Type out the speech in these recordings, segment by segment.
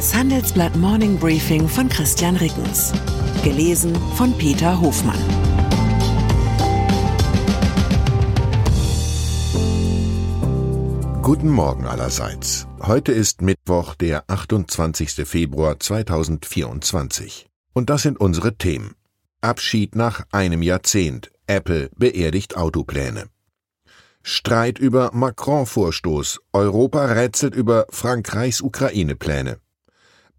Das Handelsblatt Morning Briefing von Christian Rickens. Gelesen von Peter Hofmann. Guten Morgen allerseits. Heute ist Mittwoch, der 28. Februar 2024. Und das sind unsere Themen. Abschied nach einem Jahrzehnt. Apple beerdigt Autopläne. Streit über Macron-Vorstoß. Europa rätselt über Frankreichs Ukraine-Pläne.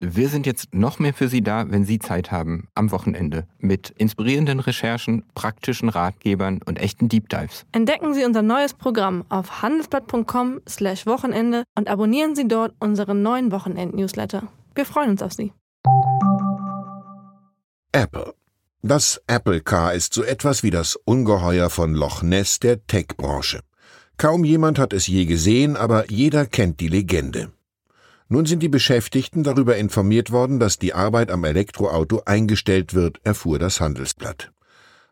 Wir sind jetzt noch mehr für Sie da, wenn Sie Zeit haben, am Wochenende, mit inspirierenden Recherchen, praktischen Ratgebern und echten Deep Dives. Entdecken Sie unser neues Programm auf handelsblatt.com/slash Wochenende und abonnieren Sie dort unseren neuen Wochenend-Newsletter. Wir freuen uns auf Sie. Apple. Das Apple Car ist so etwas wie das Ungeheuer von Loch Ness der Tech-Branche. Kaum jemand hat es je gesehen, aber jeder kennt die Legende. Nun sind die Beschäftigten darüber informiert worden, dass die Arbeit am Elektroauto eingestellt wird, erfuhr das Handelsblatt.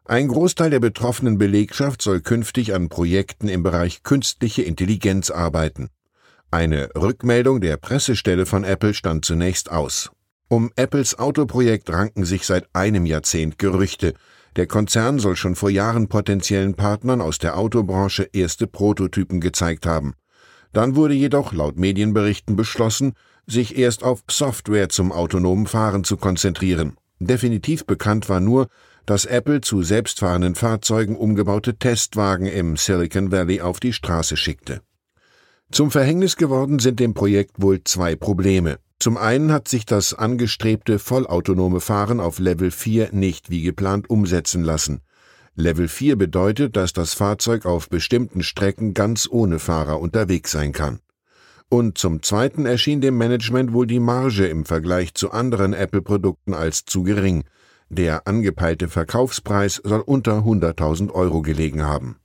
Ein Großteil der betroffenen Belegschaft soll künftig an Projekten im Bereich künstliche Intelligenz arbeiten. Eine Rückmeldung der Pressestelle von Apple stand zunächst aus. Um Apples Autoprojekt ranken sich seit einem Jahrzehnt Gerüchte. Der Konzern soll schon vor Jahren potenziellen Partnern aus der Autobranche erste Prototypen gezeigt haben. Dann wurde jedoch laut Medienberichten beschlossen, sich erst auf Software zum autonomen Fahren zu konzentrieren. Definitiv bekannt war nur, dass Apple zu selbstfahrenden Fahrzeugen umgebaute Testwagen im Silicon Valley auf die Straße schickte. Zum Verhängnis geworden sind dem Projekt wohl zwei Probleme. Zum einen hat sich das angestrebte vollautonome Fahren auf Level 4 nicht wie geplant umsetzen lassen. Level 4 bedeutet, dass das Fahrzeug auf bestimmten Strecken ganz ohne Fahrer unterwegs sein kann. Und zum Zweiten erschien dem Management wohl die Marge im Vergleich zu anderen Apple-Produkten als zu gering. Der angepeilte Verkaufspreis soll unter 100.000 Euro gelegen haben.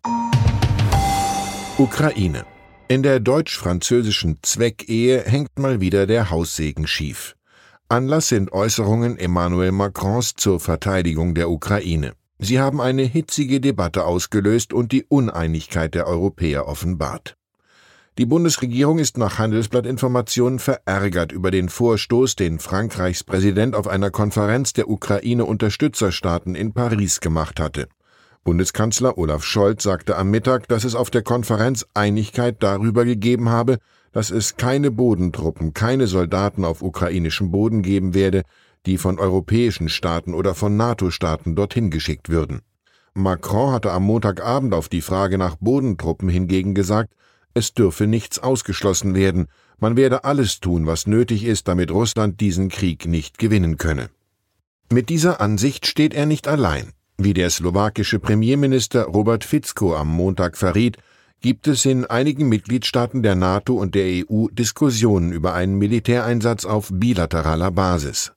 Ukraine in der deutsch-französischen Zweckehe hängt mal wieder der Haussegen schief. Anlass sind Äußerungen Emmanuel Macrons zur Verteidigung der Ukraine. Sie haben eine hitzige Debatte ausgelöst und die Uneinigkeit der Europäer offenbart. Die Bundesregierung ist nach Handelsblattinformationen verärgert über den Vorstoß, den Frankreichs Präsident auf einer Konferenz der Ukraine-Unterstützerstaaten in Paris gemacht hatte. Bundeskanzler Olaf Scholz sagte am Mittag, dass es auf der Konferenz Einigkeit darüber gegeben habe, dass es keine Bodentruppen, keine Soldaten auf ukrainischem Boden geben werde, die von europäischen Staaten oder von NATO-Staaten dorthin geschickt würden. Macron hatte am Montagabend auf die Frage nach Bodentruppen hingegen gesagt, es dürfe nichts ausgeschlossen werden, man werde alles tun, was nötig ist, damit Russland diesen Krieg nicht gewinnen könne. Mit dieser Ansicht steht er nicht allein. Wie der slowakische Premierminister Robert Fico am Montag verriet, gibt es in einigen Mitgliedstaaten der NATO und der EU Diskussionen über einen Militäreinsatz auf bilateraler Basis.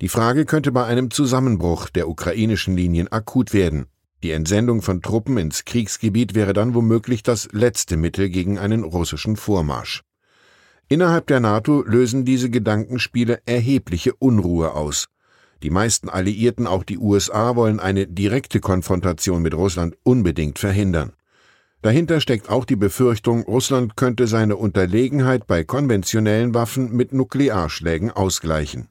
Die Frage könnte bei einem Zusammenbruch der ukrainischen Linien akut werden. Die Entsendung von Truppen ins Kriegsgebiet wäre dann womöglich das letzte Mittel gegen einen russischen Vormarsch. Innerhalb der NATO lösen diese Gedankenspiele erhebliche Unruhe aus. Die meisten Alliierten, auch die USA, wollen eine direkte Konfrontation mit Russland unbedingt verhindern. Dahinter steckt auch die Befürchtung, Russland könnte seine Unterlegenheit bei konventionellen Waffen mit Nuklearschlägen ausgleichen.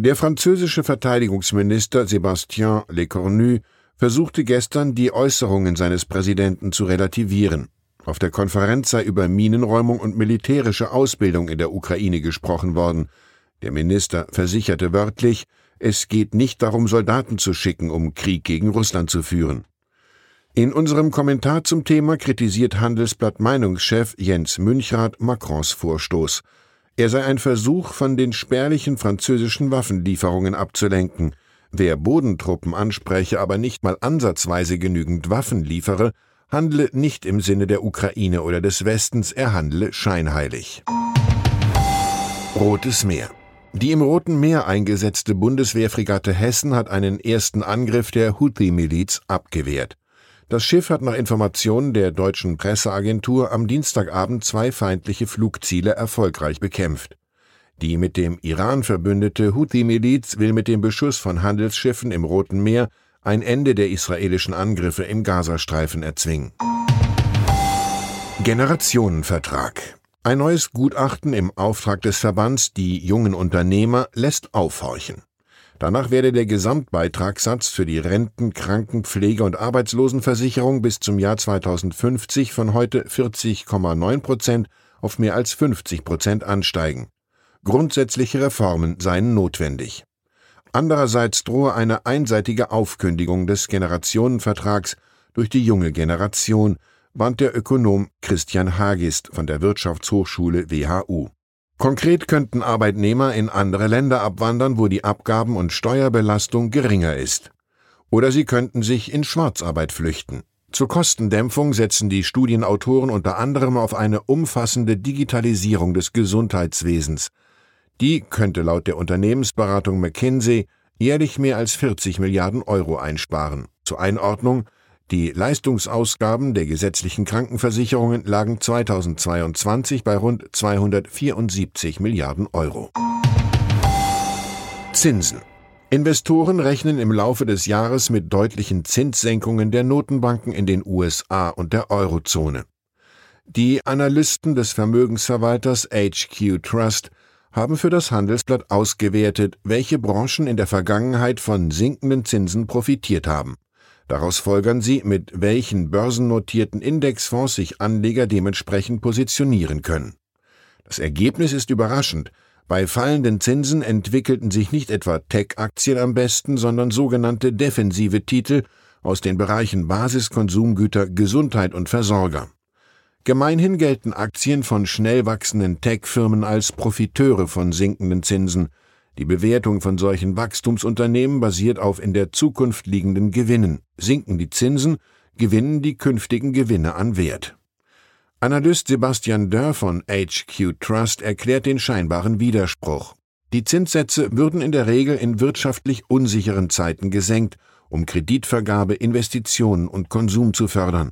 Der französische Verteidigungsminister Sébastien Lecornu versuchte gestern, die Äußerungen seines Präsidenten zu relativieren. Auf der Konferenz sei über Minenräumung und militärische Ausbildung in der Ukraine gesprochen worden. Der Minister versicherte wörtlich, es geht nicht darum, Soldaten zu schicken, um Krieg gegen Russland zu führen. In unserem Kommentar zum Thema kritisiert Handelsblatt Meinungschef Jens Münchrath Macrons Vorstoß. Er sei ein Versuch, von den spärlichen französischen Waffenlieferungen abzulenken. Wer Bodentruppen anspreche, aber nicht mal ansatzweise genügend Waffen liefere, handle nicht im Sinne der Ukraine oder des Westens, er handle scheinheilig. Rotes Meer. Die im Roten Meer eingesetzte Bundeswehrfregatte Hessen hat einen ersten Angriff der Houthi-Miliz abgewehrt. Das Schiff hat nach Informationen der deutschen Presseagentur am Dienstagabend zwei feindliche Flugziele erfolgreich bekämpft. Die mit dem Iran verbündete Houthi-Miliz will mit dem Beschuss von Handelsschiffen im Roten Meer ein Ende der israelischen Angriffe im Gazastreifen erzwingen. Generationenvertrag. Ein neues Gutachten im Auftrag des Verbands Die jungen Unternehmer lässt aufhorchen. Danach werde der Gesamtbeitragssatz für die Renten-, Kranken-, Pflege- und Arbeitslosenversicherung bis zum Jahr 2050 von heute 40,9 Prozent auf mehr als 50 Prozent ansteigen. Grundsätzliche Reformen seien notwendig. Andererseits drohe eine einseitige Aufkündigung des Generationenvertrags durch die junge Generation, warnt der Ökonom Christian Hagist von der Wirtschaftshochschule WHU. Konkret könnten Arbeitnehmer in andere Länder abwandern, wo die Abgaben- und Steuerbelastung geringer ist. Oder sie könnten sich in Schwarzarbeit flüchten. Zur Kostendämpfung setzen die Studienautoren unter anderem auf eine umfassende Digitalisierung des Gesundheitswesens. Die könnte laut der Unternehmensberatung McKinsey jährlich mehr als 40 Milliarden Euro einsparen. Zur Einordnung die Leistungsausgaben der gesetzlichen Krankenversicherungen lagen 2022 bei rund 274 Milliarden Euro. Zinsen. Investoren rechnen im Laufe des Jahres mit deutlichen Zinssenkungen der Notenbanken in den USA und der Eurozone. Die Analysten des Vermögensverwalters HQ Trust haben für das Handelsblatt ausgewertet, welche Branchen in der Vergangenheit von sinkenden Zinsen profitiert haben. Daraus folgern sie, mit welchen börsennotierten Indexfonds sich Anleger dementsprechend positionieren können. Das Ergebnis ist überraschend. Bei fallenden Zinsen entwickelten sich nicht etwa Tech-Aktien am besten, sondern sogenannte defensive Titel aus den Bereichen Basiskonsumgüter, Gesundheit und Versorger. Gemeinhin gelten Aktien von schnell wachsenden Tech-Firmen als Profiteure von sinkenden Zinsen, die Bewertung von solchen Wachstumsunternehmen basiert auf in der Zukunft liegenden Gewinnen. Sinken die Zinsen, gewinnen die künftigen Gewinne an Wert. Analyst Sebastian Dörr von HQ Trust erklärt den scheinbaren Widerspruch. Die Zinssätze würden in der Regel in wirtschaftlich unsicheren Zeiten gesenkt, um Kreditvergabe, Investitionen und Konsum zu fördern.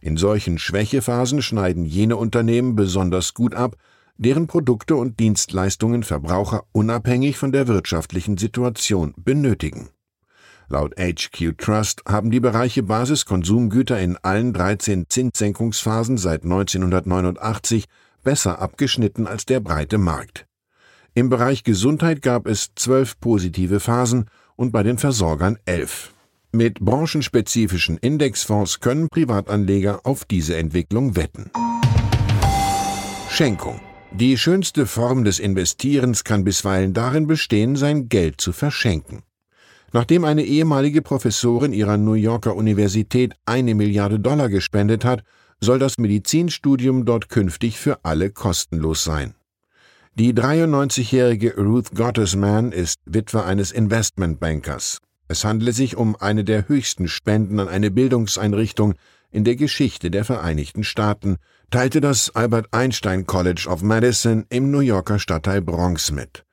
In solchen Schwächephasen schneiden jene Unternehmen besonders gut ab, deren Produkte und Dienstleistungen Verbraucher unabhängig von der wirtschaftlichen Situation benötigen. Laut HQ Trust haben die Bereiche Basiskonsumgüter in allen 13 Zinssenkungsphasen seit 1989 besser abgeschnitten als der breite Markt. Im Bereich Gesundheit gab es zwölf positive Phasen und bei den Versorgern elf. Mit branchenspezifischen Indexfonds können Privatanleger auf diese Entwicklung wetten. Schenkung die schönste Form des Investierens kann bisweilen darin bestehen, sein Geld zu verschenken. Nachdem eine ehemalige Professorin ihrer New Yorker Universität eine Milliarde Dollar gespendet hat, soll das Medizinstudium dort künftig für alle kostenlos sein. Die 93-jährige Ruth Gottesman ist Witwe eines Investmentbankers. Es handele sich um eine der höchsten Spenden an eine Bildungseinrichtung in der Geschichte der Vereinigten Staaten, teilte das Albert Einstein College of Medicine im New Yorker Stadtteil Bronx mit.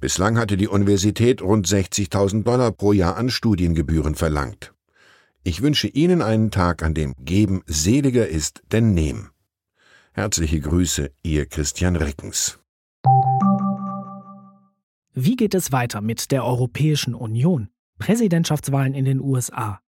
Bislang hatte die Universität rund 60.000 Dollar pro Jahr an Studiengebühren verlangt. Ich wünsche Ihnen einen Tag, an dem Geben seliger ist denn Nehmen. Herzliche Grüße, Ihr Christian Rickens. Wie geht es weiter mit der Europäischen Union? Präsidentschaftswahlen in den USA,